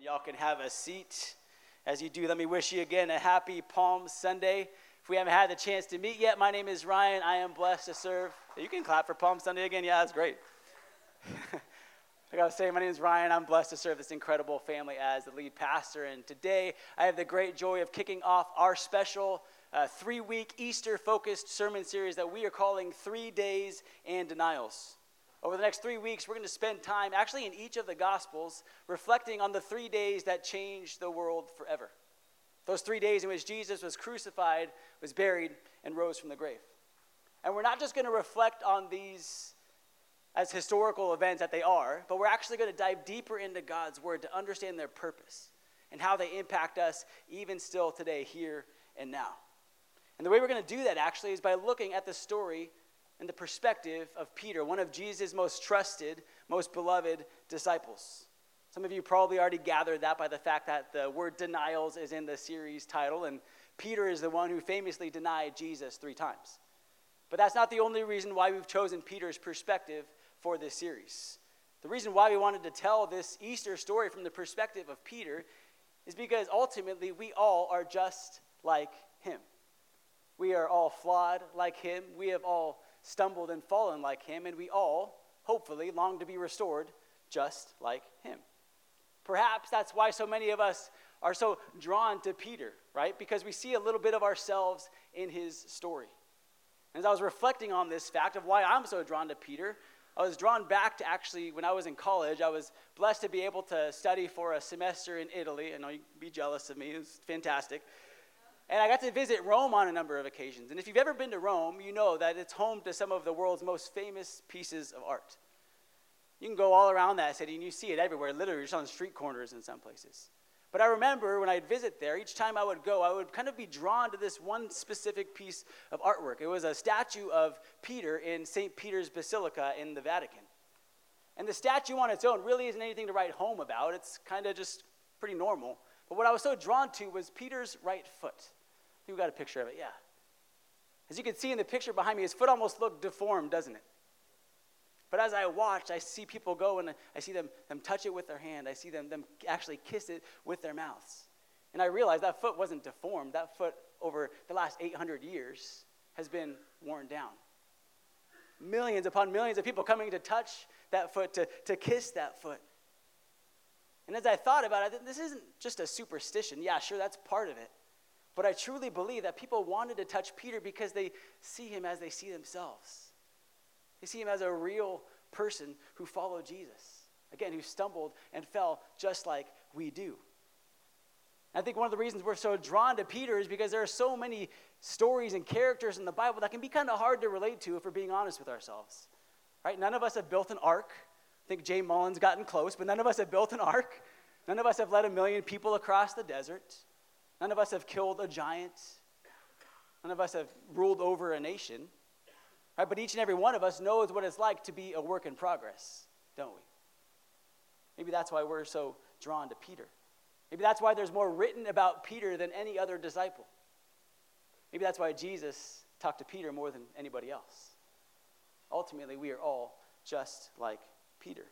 And y'all can have a seat. As you do, let me wish you again a happy Palm Sunday. If we haven't had the chance to meet yet, my name is Ryan. I am blessed to serve. You can clap for Palm Sunday again. Yeah, that's great. I gotta say, my name is Ryan. I'm blessed to serve this incredible family as the lead pastor. And today, I have the great joy of kicking off our special uh, three week Easter focused sermon series that we are calling Three Days and Denials. Over the next three weeks, we're going to spend time actually in each of the Gospels reflecting on the three days that changed the world forever. Those three days in which Jesus was crucified, was buried, and rose from the grave. And we're not just going to reflect on these as historical events that they are, but we're actually going to dive deeper into God's Word to understand their purpose and how they impact us even still today, here and now. And the way we're going to do that actually is by looking at the story and the perspective of Peter, one of Jesus' most trusted, most beloved disciples. Some of you probably already gathered that by the fact that the word denials is in the series title, and Peter is the one who famously denied Jesus three times. But that's not the only reason why we've chosen Peter's perspective for this series. The reason why we wanted to tell this Easter story from the perspective of Peter is because ultimately we all are just like him. We are all flawed like him. We have all stumbled and fallen like him, and we all, hopefully, long to be restored just like him. Perhaps that's why so many of us are so drawn to Peter, right? Because we see a little bit of ourselves in his story. As I was reflecting on this fact of why I'm so drawn to Peter, I was drawn back to actually when I was in college. I was blessed to be able to study for a semester in Italy. I know you'd be jealous of me, it was fantastic. And I got to visit Rome on a number of occasions. And if you've ever been to Rome, you know that it's home to some of the world's most famous pieces of art. You can go all around that city and you see it everywhere, literally just on street corners in some places. But I remember when I'd visit there, each time I would go, I would kind of be drawn to this one specific piece of artwork. It was a statue of Peter in St. Peter's Basilica in the Vatican. And the statue on its own really isn't anything to write home about, it's kind of just pretty normal. But what I was so drawn to was Peter's right foot we got a picture of it, yeah. As you can see in the picture behind me, his foot almost looked deformed, doesn't it? But as I watch, I see people go and I see them, them touch it with their hand. I see them, them actually kiss it with their mouths. And I realized that foot wasn't deformed. That foot, over the last 800 years, has been worn down. Millions upon millions of people coming to touch that foot, to, to kiss that foot. And as I thought about it, this isn't just a superstition. Yeah, sure, that's part of it. But I truly believe that people wanted to touch Peter because they see him as they see themselves. They see him as a real person who followed Jesus. Again, who stumbled and fell just like we do. I think one of the reasons we're so drawn to Peter is because there are so many stories and characters in the Bible that can be kind of hard to relate to if we're being honest with ourselves. Right? None of us have built an ark. I think Jay Mullins gotten close, but none of us have built an ark. None of us have led a million people across the desert. None of us have killed a giant. None of us have ruled over a nation. Right? But each and every one of us knows what it's like to be a work in progress, don't we? Maybe that's why we're so drawn to Peter. Maybe that's why there's more written about Peter than any other disciple. Maybe that's why Jesus talked to Peter more than anybody else. Ultimately, we are all just like Peter.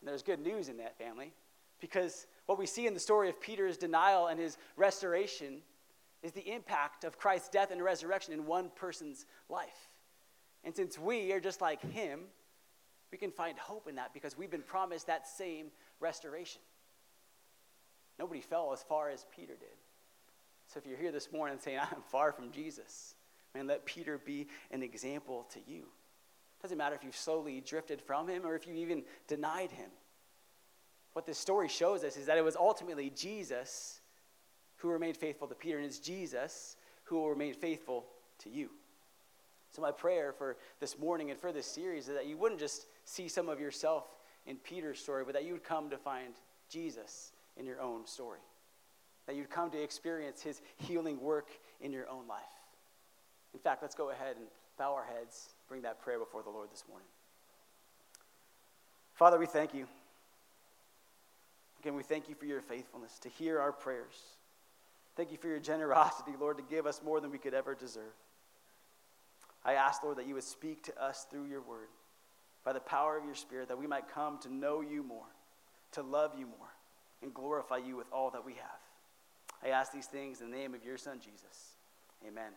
And there's good news in that family because what we see in the story of Peter's denial and his restoration is the impact of Christ's death and resurrection in one person's life. And since we are just like him, we can find hope in that because we've been promised that same restoration. Nobody fell as far as Peter did. So if you're here this morning saying, I'm far from Jesus, man, let Peter be an example to you. It doesn't matter if you've slowly drifted from him or if you even denied him. What this story shows us is that it was ultimately Jesus who remained faithful to Peter, and it's Jesus who will remain faithful to you. So, my prayer for this morning and for this series is that you wouldn't just see some of yourself in Peter's story, but that you would come to find Jesus in your own story. That you'd come to experience his healing work in your own life. In fact, let's go ahead and bow our heads, bring that prayer before the Lord this morning. Father, we thank you. Again, we thank you for your faithfulness to hear our prayers. Thank you for your generosity, Lord, to give us more than we could ever deserve. I ask, Lord, that you would speak to us through your word by the power of your Spirit, that we might come to know you more, to love you more, and glorify you with all that we have. I ask these things in the name of your Son, Jesus. Amen.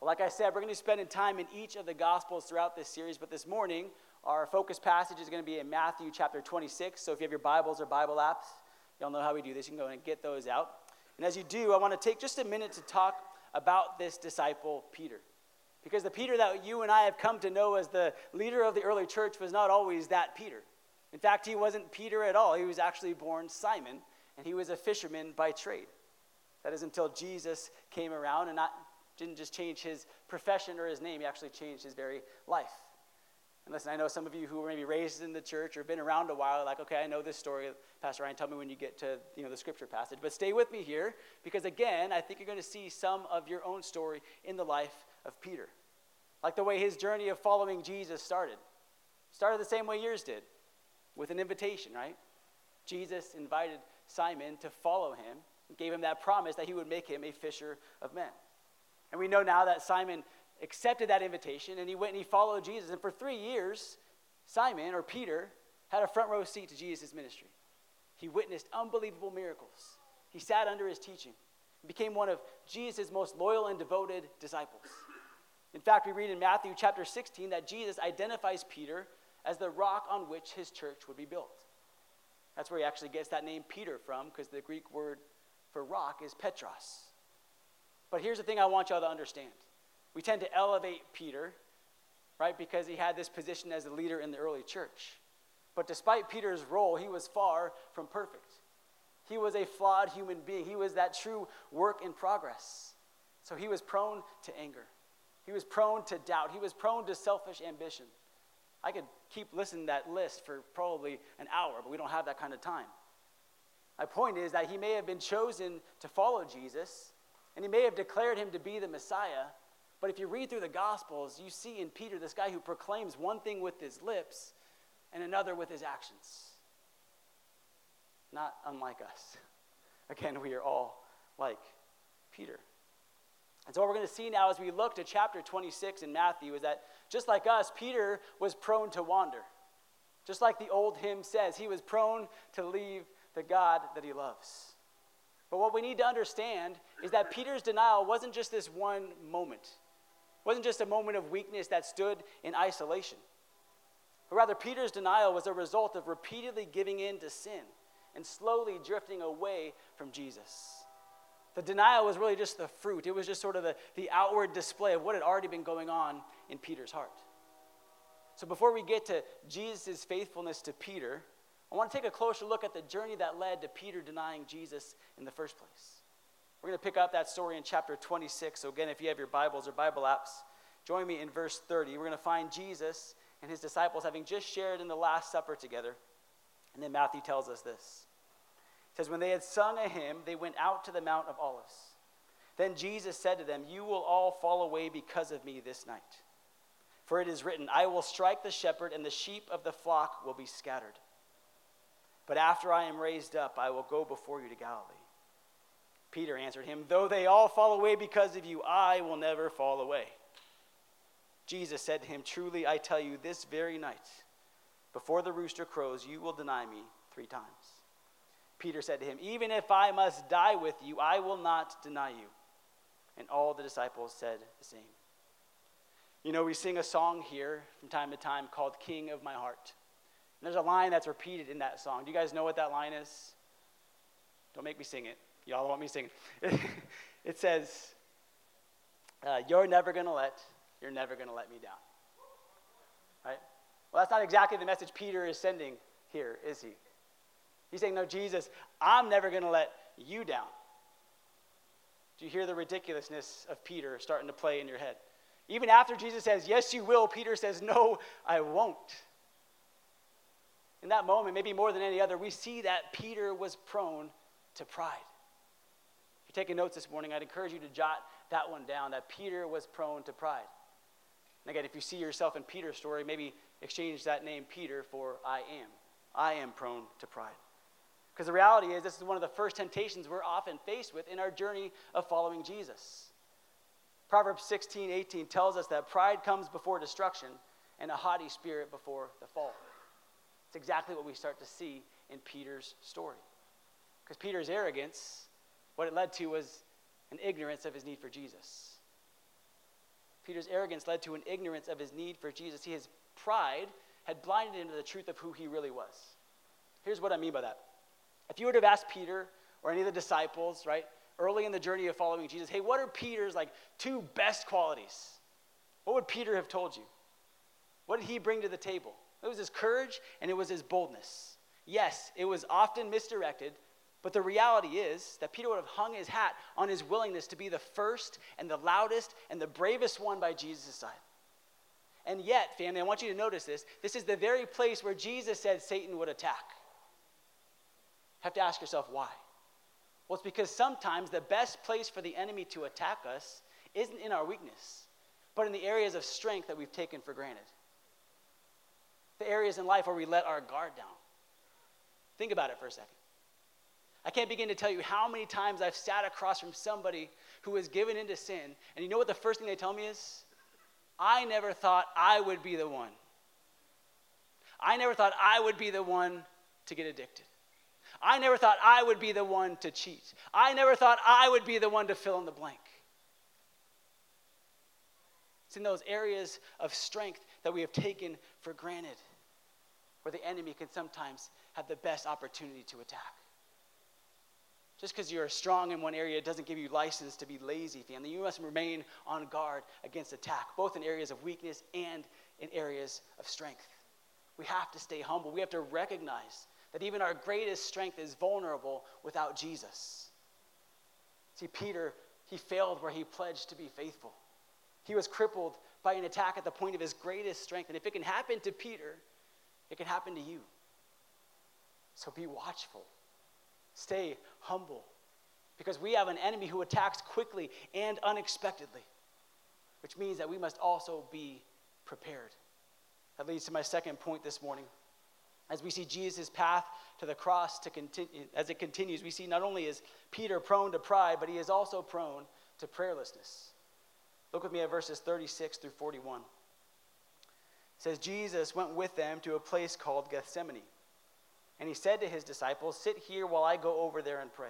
Well, like I said, we're going to be spending time in each of the Gospels throughout this series, but this morning, our focus passage is going to be in Matthew chapter 26. So if you have your Bibles or Bible apps, y'all know how we do this. You can go and get those out. And as you do, I want to take just a minute to talk about this disciple, Peter. Because the Peter that you and I have come to know as the leader of the early church was not always that Peter. In fact, he wasn't Peter at all. He was actually born Simon, and he was a fisherman by trade. That is until Jesus came around and not, didn't just change his profession or his name, he actually changed his very life. And listen, I know some of you who were maybe raised in the church or been around a while, like, okay, I know this story. Pastor Ryan, tell me when you get to you know, the scripture passage. But stay with me here, because again, I think you're going to see some of your own story in the life of Peter. Like the way his journey of following Jesus started. Started the same way yours did with an invitation, right? Jesus invited Simon to follow him and gave him that promise that he would make him a fisher of men. And we know now that Simon accepted that invitation and he went and he followed Jesus. And for three years, Simon or Peter had a front row seat to Jesus' ministry. He witnessed unbelievable miracles. He sat under his teaching and became one of Jesus' most loyal and devoted disciples. In fact, we read in Matthew chapter 16 that Jesus identifies Peter as the rock on which his church would be built. That's where he actually gets that name Peter from, because the Greek word for rock is Petros. But here's the thing I want y'all to understand we tend to elevate Peter, right, because he had this position as a leader in the early church. But despite Peter's role, he was far from perfect. He was a flawed human being, he was that true work in progress. So he was prone to anger. He was prone to doubt. He was prone to selfish ambition. I could keep listening to that list for probably an hour, but we don't have that kind of time. My point is that he may have been chosen to follow Jesus, and he may have declared him to be the Messiah, but if you read through the Gospels, you see in Peter this guy who proclaims one thing with his lips and another with his actions. Not unlike us. Again, we are all like Peter. And so, what we're going to see now as we look to chapter 26 in Matthew is that just like us, Peter was prone to wander. Just like the old hymn says, he was prone to leave the God that he loves. But what we need to understand is that Peter's denial wasn't just this one moment, it wasn't just a moment of weakness that stood in isolation. But rather, Peter's denial was a result of repeatedly giving in to sin and slowly drifting away from Jesus. The denial was really just the fruit, it was just sort of the, the outward display of what had already been going on in Peter's heart. So before we get to Jesus' faithfulness to Peter, I want to take a closer look at the journey that led to Peter denying Jesus in the first place. We're going to pick up that story in chapter 26. So, again, if you have your Bibles or Bible apps, join me in verse 30. We're going to find Jesus and his disciples having just shared in the Last Supper together. And then Matthew tells us this It says, When they had sung a hymn, they went out to the Mount of Olives. Then Jesus said to them, You will all fall away because of me this night. For it is written, I will strike the shepherd, and the sheep of the flock will be scattered. But after I am raised up, I will go before you to Galilee. Peter answered him, Though they all fall away because of you, I will never fall away. Jesus said to him, Truly I tell you, this very night, before the rooster crows, you will deny me three times. Peter said to him, Even if I must die with you, I will not deny you. And all the disciples said the same. You know, we sing a song here from time to time called King of My Heart. And there's a line that's repeated in that song. Do you guys know what that line is? Don't make me sing it. Y'all want me to sing it. it says, uh, You're never going to let, you're never going to let me down. Right? Well, that's not exactly the message Peter is sending here, is he? He's saying, No, Jesus, I'm never going to let you down. Do you hear the ridiculousness of Peter starting to play in your head? Even after Jesus says, Yes, you will, Peter says, No, I won't. In that moment, maybe more than any other, we see that Peter was prone to pride. You're taking notes this morning, I'd encourage you to jot that one down that Peter was prone to pride. And again, if you see yourself in Peter's story, maybe exchange that name Peter for I am. I am prone to pride. Because the reality is, this is one of the first temptations we're often faced with in our journey of following Jesus. Proverbs 16, 18 tells us that pride comes before destruction and a haughty spirit before the fall. It's exactly what we start to see in Peter's story. Because Peter's arrogance, what it led to was an ignorance of his need for Jesus. Peter's arrogance led to an ignorance of his need for Jesus. His pride had blinded him to the truth of who he really was. Here's what I mean by that. If you to have asked Peter or any of the disciples, right, early in the journey of following Jesus, hey, what are Peter's like two best qualities? What would Peter have told you? What did he bring to the table? It was his courage and it was his boldness. Yes, it was often misdirected, but the reality is that Peter would have hung his hat on his willingness to be the first and the loudest and the bravest one by Jesus' side. And yet, family, I want you to notice this. This is the very place where Jesus said Satan would attack. Have to ask yourself why. Well, it's because sometimes the best place for the enemy to attack us isn't in our weakness, but in the areas of strength that we've taken for granted. The areas in life where we let our guard down. Think about it for a second. I can't begin to tell you how many times I've sat across from somebody who has given into sin, and you know what the first thing they tell me is? I never thought I would be the one. I never thought I would be the one to get addicted. I never thought I would be the one to cheat. I never thought I would be the one to fill in the blank. It's in those areas of strength that we have taken for granted where the enemy can sometimes have the best opportunity to attack. Just because you're strong in one area doesn't give you license to be lazy, family. You must remain on guard against attack, both in areas of weakness and in areas of strength. We have to stay humble. We have to recognize that even our greatest strength is vulnerable without Jesus. See, Peter, he failed where he pledged to be faithful. He was crippled by an attack at the point of his greatest strength. And if it can happen to Peter, it can happen to you. So be watchful. Stay humble because we have an enemy who attacks quickly and unexpectedly, which means that we must also be prepared. That leads to my second point this morning. As we see Jesus' path to the cross to continue, as it continues, we see not only is Peter prone to pride, but he is also prone to prayerlessness. Look with me at verses 36 through 41. It says, Jesus went with them to a place called Gethsemane and he said to his disciples, Sit here while I go over there and pray.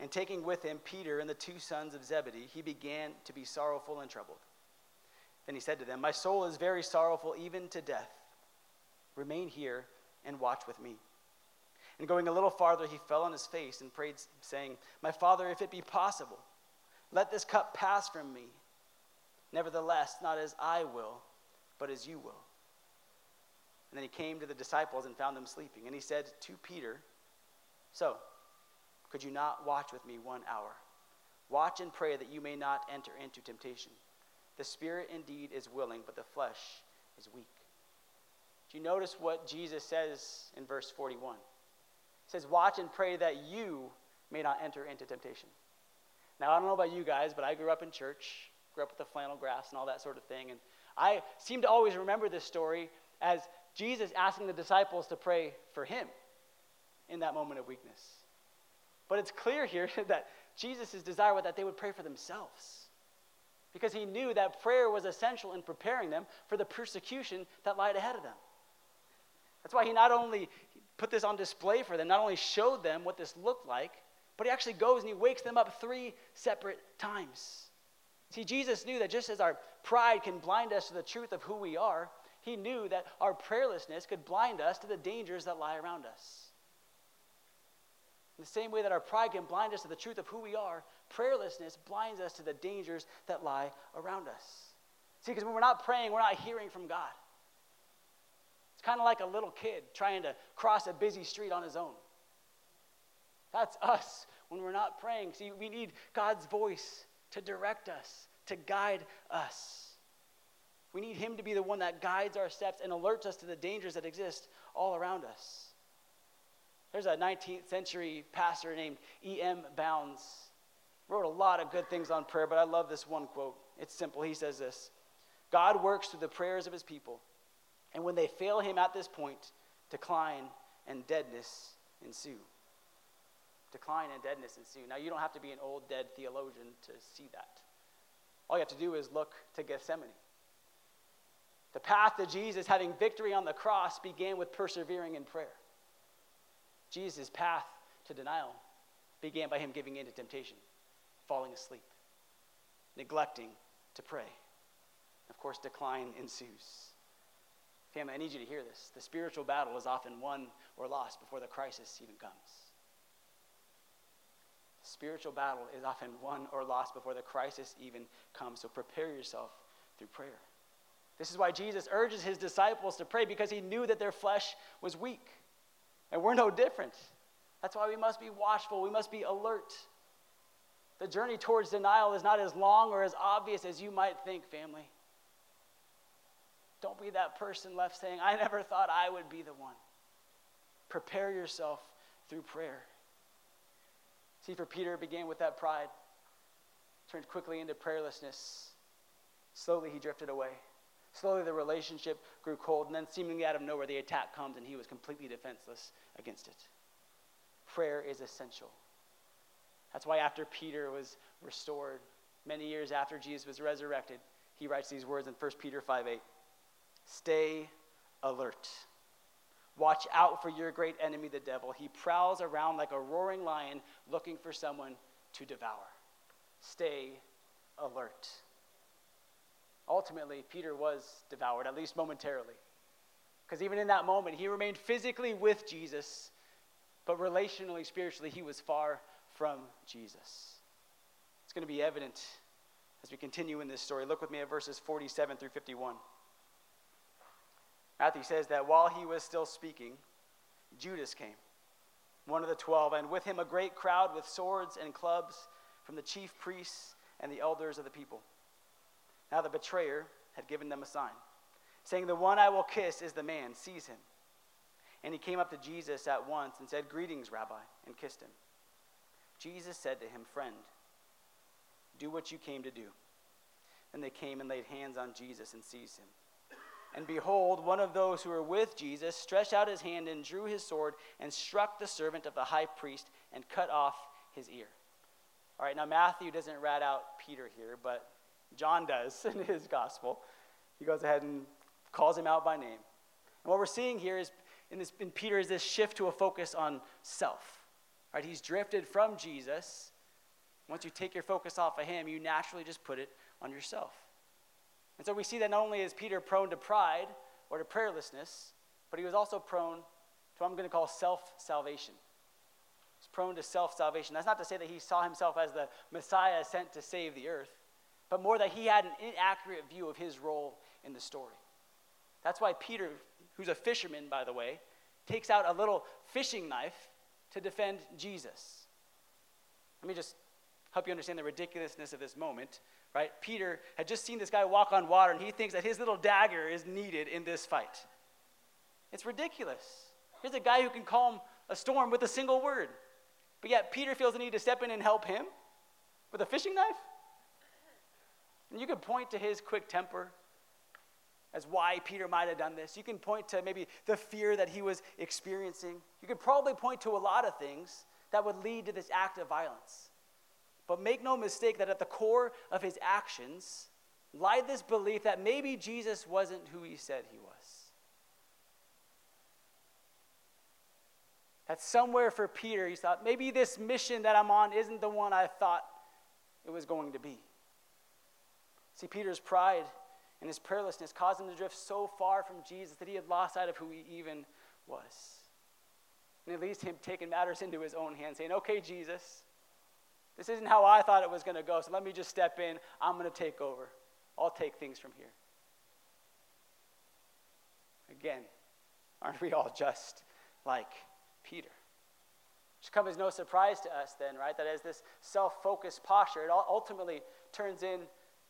And taking with him Peter and the two sons of Zebedee, he began to be sorrowful and troubled. Then he said to them, My soul is very sorrowful, even to death. Remain here and watch with me. And going a little farther, he fell on his face and prayed, saying, My father, if it be possible, let this cup pass from me. Nevertheless, not as I will, but as you will. And then he came to the disciples and found them sleeping. And he said to Peter, So, could you not watch with me one hour? Watch and pray that you may not enter into temptation. The spirit indeed is willing, but the flesh is weak. Do you notice what Jesus says in verse 41? He says, Watch and pray that you may not enter into temptation. Now, I don't know about you guys, but I grew up in church, grew up with the flannel graphs and all that sort of thing. And I seem to always remember this story as Jesus asking the disciples to pray for him in that moment of weakness. But it's clear here that Jesus' desire was that they would pray for themselves because he knew that prayer was essential in preparing them for the persecution that lied ahead of them. That's why he not only put this on display for them, not only showed them what this looked like, but he actually goes and he wakes them up three separate times. See, Jesus knew that just as our pride can blind us to the truth of who we are, he knew that our prayerlessness could blind us to the dangers that lie around us. In the same way that our pride can blind us to the truth of who we are, prayerlessness blinds us to the dangers that lie around us. See, because when we're not praying, we're not hearing from God. It's kind of like a little kid trying to cross a busy street on his own. That's us when we're not praying. See, we need God's voice to direct us, to guide us. We need Him to be the one that guides our steps and alerts us to the dangers that exist all around us. There's a 19th century pastor named E.M. Bounds. Wrote a lot of good things on prayer, but I love this one quote. It's simple. He says this God works through the prayers of His people, and when they fail Him at this point, decline and deadness ensue. Decline and deadness ensue. Now, you don't have to be an old, dead theologian to see that. All you have to do is look to Gethsemane. The path to Jesus having victory on the cross began with persevering in prayer. Jesus' path to denial began by him giving in to temptation, falling asleep, neglecting to pray. Of course, decline ensues. Family, I need you to hear this. The spiritual battle is often won or lost before the crisis even comes. The spiritual battle is often won or lost before the crisis even comes. So prepare yourself through prayer. This is why Jesus urges his disciples to pray because he knew that their flesh was weak. And we're no different. That's why we must be watchful, we must be alert. The journey towards denial is not as long or as obvious as you might think, family. Don't be that person left saying, I never thought I would be the one. Prepare yourself through prayer. See, for Peter, it began with that pride, turned quickly into prayerlessness. Slowly, he drifted away. Slowly, the relationship grew cold, and then, seemingly out of nowhere, the attack comes, and he was completely defenseless against it. Prayer is essential. That's why, after Peter was restored, many years after Jesus was resurrected, he writes these words in 1 Peter 5 8 Stay alert. Watch out for your great enemy, the devil. He prowls around like a roaring lion looking for someone to devour. Stay alert. Ultimately, Peter was devoured, at least momentarily. Because even in that moment, he remained physically with Jesus, but relationally, spiritually, he was far from Jesus. It's going to be evident as we continue in this story. Look with me at verses 47 through 51. Matthew says that while he was still speaking, Judas came, one of the twelve, and with him a great crowd with swords and clubs from the chief priests and the elders of the people. Now the betrayer had given them a sign, saying, The one I will kiss is the man, seize him. And he came up to Jesus at once and said, Greetings, Rabbi, and kissed him. Jesus said to him, Friend, do what you came to do. Then they came and laid hands on Jesus and seized him. And behold, one of those who were with Jesus stretched out his hand and drew his sword and struck the servant of the high priest and cut off his ear. All right, now Matthew doesn't rat out Peter here, but John does in his gospel. He goes ahead and calls him out by name. And what we're seeing here is in, this, in Peter is this shift to a focus on self. Right? He's drifted from Jesus. Once you take your focus off of him, you naturally just put it on yourself. And so we see that not only is Peter prone to pride or to prayerlessness, but he was also prone to what I'm going to call self salvation. He's prone to self salvation. That's not to say that he saw himself as the Messiah sent to save the earth, but more that he had an inaccurate view of his role in the story. That's why Peter, who's a fisherman, by the way, takes out a little fishing knife to defend Jesus. Let me just help you understand the ridiculousness of this moment right? Peter had just seen this guy walk on water, and he thinks that his little dagger is needed in this fight. It's ridiculous. Here's a guy who can calm a storm with a single word. But yet, Peter feels the need to step in and help him with a fishing knife? And you could point to his quick temper as why Peter might have done this. You can point to maybe the fear that he was experiencing. You could probably point to a lot of things that would lead to this act of violence. But make no mistake that at the core of his actions lied this belief that maybe Jesus wasn't who he said he was. That somewhere for Peter, he thought, maybe this mission that I'm on isn't the one I thought it was going to be. See, Peter's pride and his prayerlessness caused him to drift so far from Jesus that he had lost sight of who he even was. And it leads to him taking matters into his own hands, saying, Okay, Jesus, this isn't how I thought it was going to go, so let me just step in. I'm going to take over. I'll take things from here. Again, aren't we all just like Peter? Which comes as no surprise to us, then, right? That as this self focused posture, it ultimately turns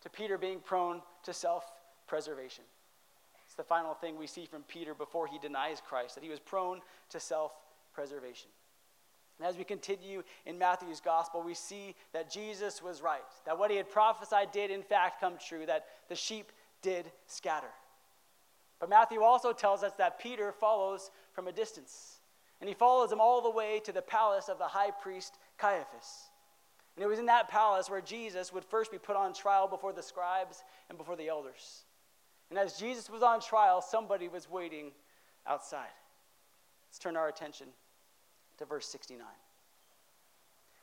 into Peter being prone to self preservation. It's the final thing we see from Peter before he denies Christ, that he was prone to self preservation. And as we continue in Matthew's gospel, we see that Jesus was right, that what he had prophesied did in fact come true, that the sheep did scatter. But Matthew also tells us that Peter follows from a distance, and he follows him all the way to the palace of the high priest Caiaphas. And it was in that palace where Jesus would first be put on trial before the scribes and before the elders. And as Jesus was on trial, somebody was waiting outside. Let's turn our attention to verse 69.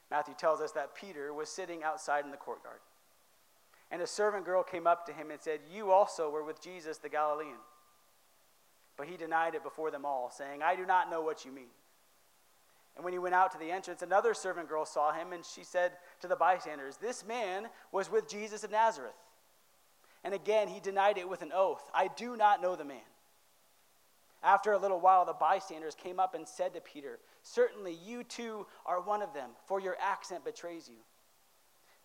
Matthew tells us that Peter was sitting outside in the courtyard. And a servant girl came up to him and said, You also were with Jesus the Galilean. But he denied it before them all, saying, I do not know what you mean. And when he went out to the entrance, another servant girl saw him, and she said to the bystanders, This man was with Jesus of Nazareth. And again he denied it with an oath, I do not know the man. After a little while, the bystanders came up and said to Peter, Certainly you too are one of them, for your accent betrays you.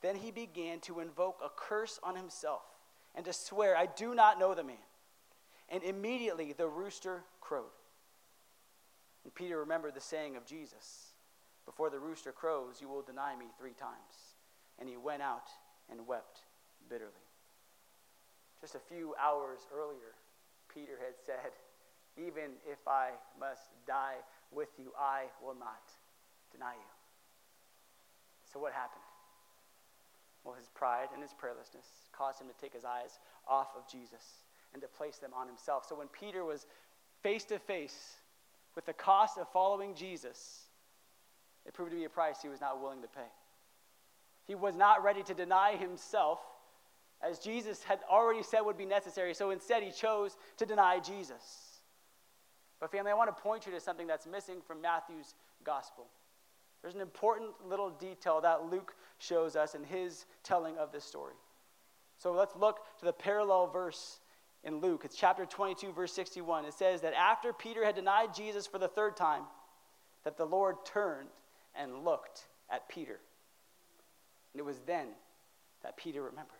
Then he began to invoke a curse on himself and to swear, I do not know the man. And immediately the rooster crowed. And Peter remembered the saying of Jesus Before the rooster crows, you will deny me three times. And he went out and wept bitterly. Just a few hours earlier, Peter had said, Even if I must die with you, I will not deny you. So, what happened? Well, his pride and his prayerlessness caused him to take his eyes off of Jesus and to place them on himself. So, when Peter was face to face with the cost of following Jesus, it proved to be a price he was not willing to pay. He was not ready to deny himself as Jesus had already said would be necessary. So instead, he chose to deny Jesus. But, family, I want to point you to something that's missing from Matthew's gospel. There's an important little detail that Luke shows us in his telling of this story. So let's look to the parallel verse in Luke. It's chapter 22, verse 61. It says that after Peter had denied Jesus for the third time, that the Lord turned and looked at Peter. And it was then that Peter remembered.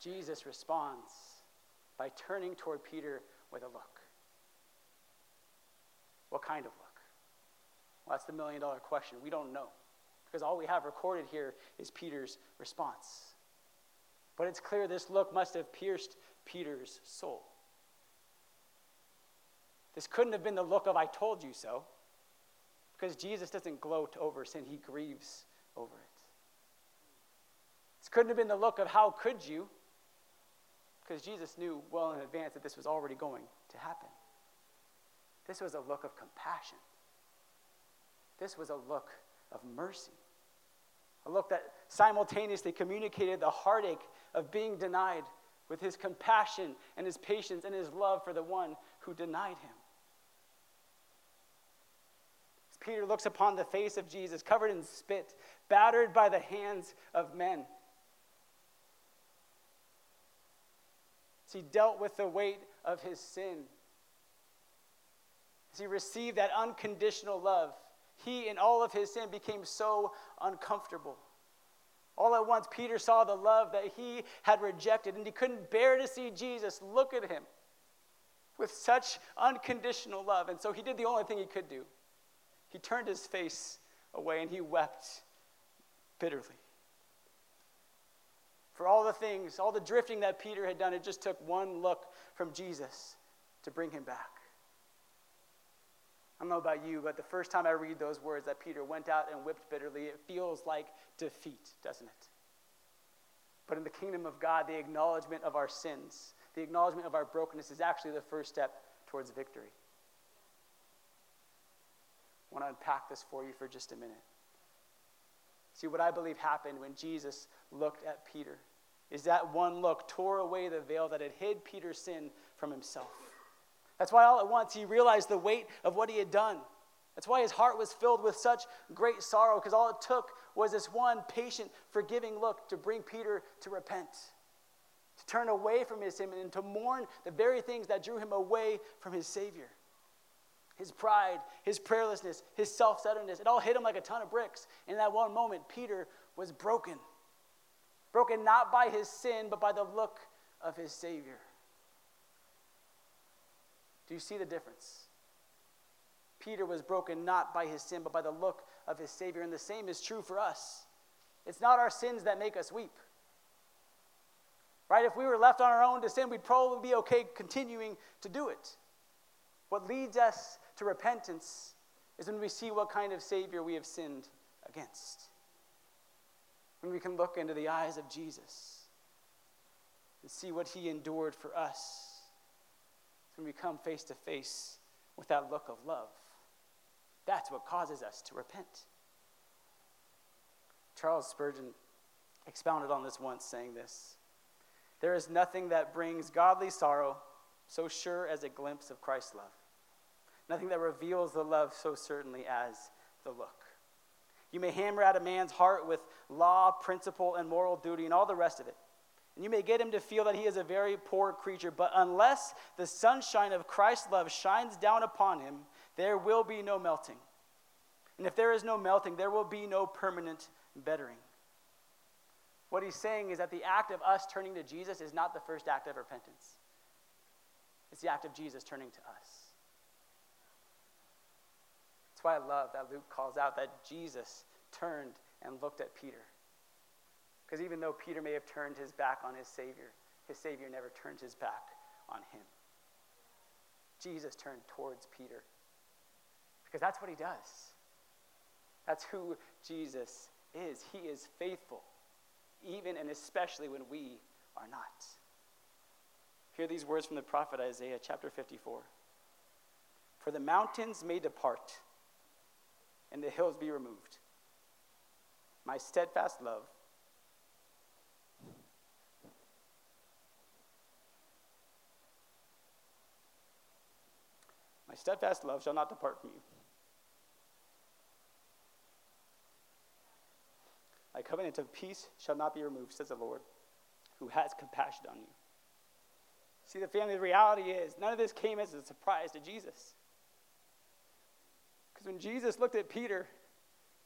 Jesus responds by turning toward Peter with a look. What kind of look? Well, that's the million dollar question. We don't know because all we have recorded here is Peter's response. But it's clear this look must have pierced Peter's soul. This couldn't have been the look of, I told you so, because Jesus doesn't gloat over sin, he grieves over it. This couldn't have been the look of, how could you, because Jesus knew well in advance that this was already going to happen. This was a look of compassion. This was a look of mercy. A look that simultaneously communicated the heartache of being denied with his compassion and his patience and his love for the one who denied him. As Peter looks upon the face of Jesus, covered in spit, battered by the hands of men, as he dealt with the weight of his sin, as he received that unconditional love, he, in all of his sin, became so uncomfortable. All at once, Peter saw the love that he had rejected, and he couldn't bear to see Jesus look at him with such unconditional love. And so he did the only thing he could do he turned his face away and he wept bitterly. For all the things, all the drifting that Peter had done, it just took one look from Jesus to bring him back. I don't know about you, but the first time I read those words that Peter went out and wept bitterly, it feels like defeat, doesn't it? But in the kingdom of God, the acknowledgement of our sins, the acknowledgement of our brokenness is actually the first step towards victory. I want to unpack this for you for just a minute. See, what I believe happened when Jesus looked at Peter is that one look tore away the veil that had hid Peter's sin from himself. That's why all at once he realized the weight of what he had done. That's why his heart was filled with such great sorrow, because all it took was this one patient, forgiving look to bring Peter to repent, to turn away from his sin, and to mourn the very things that drew him away from his Savior his pride, his prayerlessness, his self centeredness. It all hit him like a ton of bricks. In that one moment, Peter was broken. Broken not by his sin, but by the look of his Savior. Do you see the difference? Peter was broken not by his sin, but by the look of his Savior. And the same is true for us. It's not our sins that make us weep. Right? If we were left on our own to sin, we'd probably be okay continuing to do it. What leads us to repentance is when we see what kind of Savior we have sinned against. When we can look into the eyes of Jesus and see what He endured for us. When we come face to face with that look of love. That's what causes us to repent. Charles Spurgeon expounded on this once, saying this There is nothing that brings godly sorrow so sure as a glimpse of Christ's love, nothing that reveals the love so certainly as the look. You may hammer at a man's heart with law, principle, and moral duty and all the rest of it. And you may get him to feel that he is a very poor creature, but unless the sunshine of Christ's love shines down upon him, there will be no melting. And if there is no melting, there will be no permanent bettering. What he's saying is that the act of us turning to Jesus is not the first act of repentance, it's the act of Jesus turning to us. That's why I love that Luke calls out that Jesus turned and looked at Peter. Because even though Peter may have turned his back on his Savior, his Savior never turned his back on him. Jesus turned towards Peter. Because that's what he does. That's who Jesus is. He is faithful, even and especially when we are not. Hear these words from the prophet Isaiah, chapter 54. For the mountains may depart and the hills be removed. My steadfast love steadfast love shall not depart from you. My covenant of peace shall not be removed, says the Lord, who has compassion on you. See, the family, the reality is none of this came as a surprise to Jesus. Because when Jesus looked at Peter,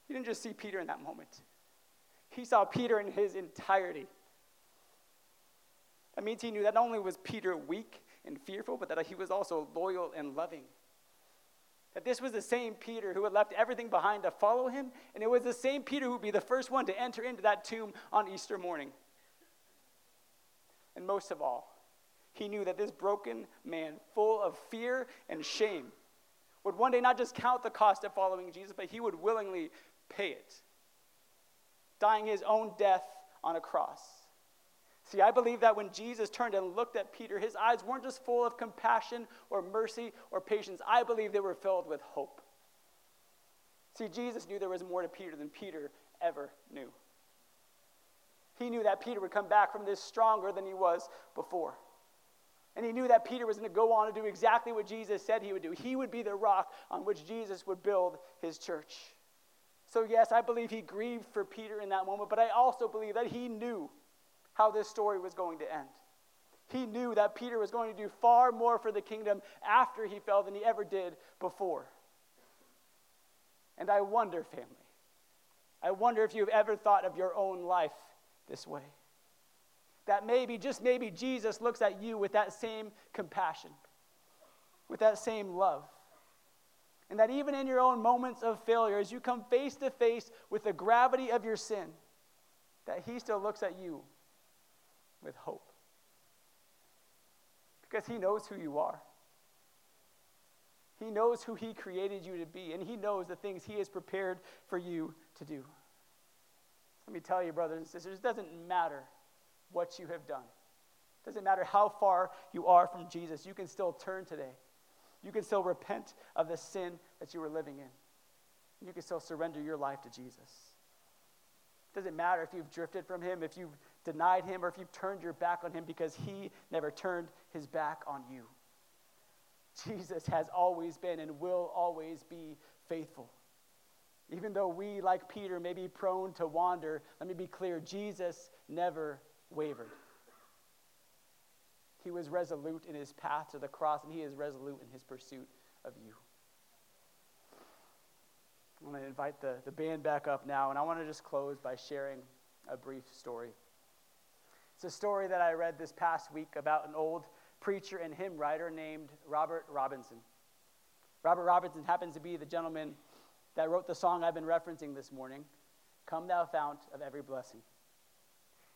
he didn't just see Peter in that moment, he saw Peter in his entirety. That means he knew that not only was Peter weak and fearful, but that he was also loyal and loving. That this was the same Peter who had left everything behind to follow him, and it was the same Peter who would be the first one to enter into that tomb on Easter morning. And most of all, he knew that this broken man, full of fear and shame, would one day not just count the cost of following Jesus, but he would willingly pay it, dying his own death on a cross. See, I believe that when Jesus turned and looked at Peter, his eyes weren't just full of compassion or mercy or patience. I believe they were filled with hope. See, Jesus knew there was more to Peter than Peter ever knew. He knew that Peter would come back from this stronger than he was before. And he knew that Peter was going to go on to do exactly what Jesus said he would do. He would be the rock on which Jesus would build his church. So, yes, I believe he grieved for Peter in that moment, but I also believe that he knew how this story was going to end. He knew that Peter was going to do far more for the kingdom after he fell than he ever did before. And I wonder, family, I wonder if you've ever thought of your own life this way that maybe, just maybe, Jesus looks at you with that same compassion, with that same love. And that even in your own moments of failure, as you come face to face with the gravity of your sin, that He still looks at you with hope. Because He knows who you are. He knows who He created you to be, and He knows the things He has prepared for you to do. Let me tell you, brothers and sisters, it doesn't matter what you have done. It Doesn't matter how far you are from Jesus, you can still turn today. You can still repent of the sin that you were living in. You can still surrender your life to Jesus. It Doesn't matter if you've drifted from him, if you've denied him, or if you've turned your back on him because he never turned his back on you. Jesus has always been and will always be faithful. Even though we, like Peter, may be prone to wander, let me be clear Jesus never wavered. He was resolute in his path to the cross, and he is resolute in his pursuit of you. I want to invite the, the band back up now, and I want to just close by sharing a brief story. It's a story that I read this past week about an old preacher and hymn writer named Robert Robinson. Robert Robinson happens to be the gentleman that wrote the song I've been referencing this morning Come, Thou Fount of Every Blessing.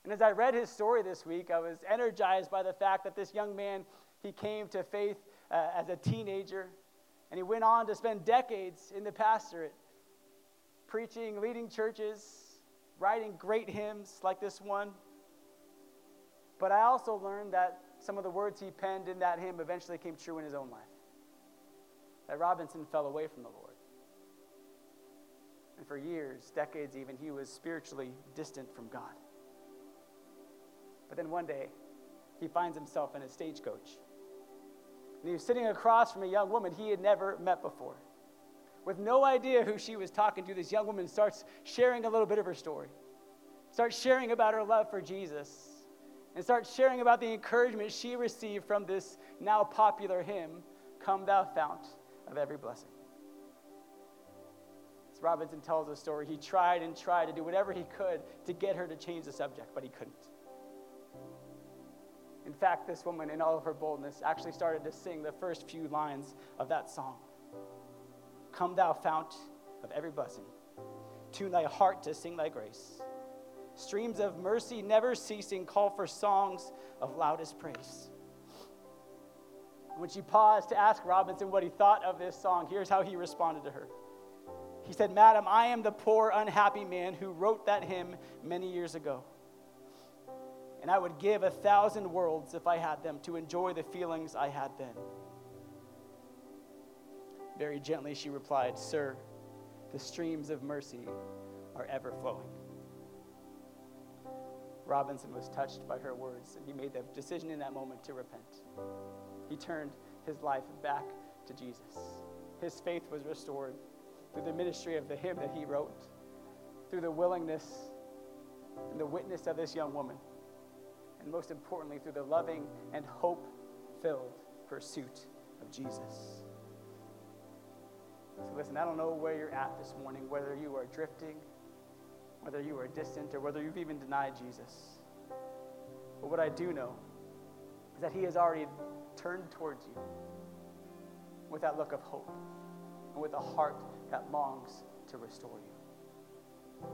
And as I read his story this week, I was energized by the fact that this young man, he came to faith uh, as a teenager, and he went on to spend decades in the pastorate, preaching, leading churches, writing great hymns like this one. But I also learned that some of the words he penned in that hymn eventually came true in his own life. That Robinson fell away from the Lord. And for years, decades even, he was spiritually distant from God. But then one day, he finds himself in a stagecoach. And he was sitting across from a young woman he had never met before. With no idea who she was talking to, this young woman starts sharing a little bit of her story, starts sharing about her love for Jesus, and starts sharing about the encouragement she received from this now popular hymn, Come Thou Fount of Every Blessing. As Robinson tells the story, he tried and tried to do whatever he could to get her to change the subject, but he couldn't. In fact, this woman, in all of her boldness, actually started to sing the first few lines of that song Come, thou fount of every blessing, tune thy heart to sing thy grace. Streams of mercy never ceasing call for songs of loudest praise. When she paused to ask Robinson what he thought of this song, here's how he responded to her. He said, Madam, I am the poor, unhappy man who wrote that hymn many years ago and I would give a thousand worlds if I had them to enjoy the feelings I had then. Very gently she replied, Sir, the streams of mercy are ever flowing. Robinson was touched by her words, and he made the decision in that moment to repent. He turned his life back to Jesus. His faith was restored through the ministry of the hymn that he wrote, through the willingness and the witness of this young woman and most importantly, through the loving and hope filled pursuit of Jesus. So, listen, I don't know where you're at this morning, whether you are drifting, whether you are distant, or whether you've even denied Jesus. But what I do know is that He has already turned towards you with that look of hope and with a heart that longs to restore you.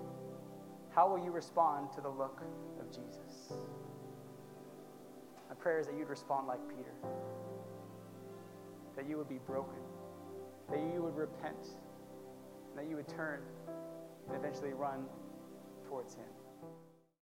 How will you respond to the look of Jesus? My prayer is that you'd respond like Peter, that you would be broken, that you would repent, that you would turn and eventually run towards Him.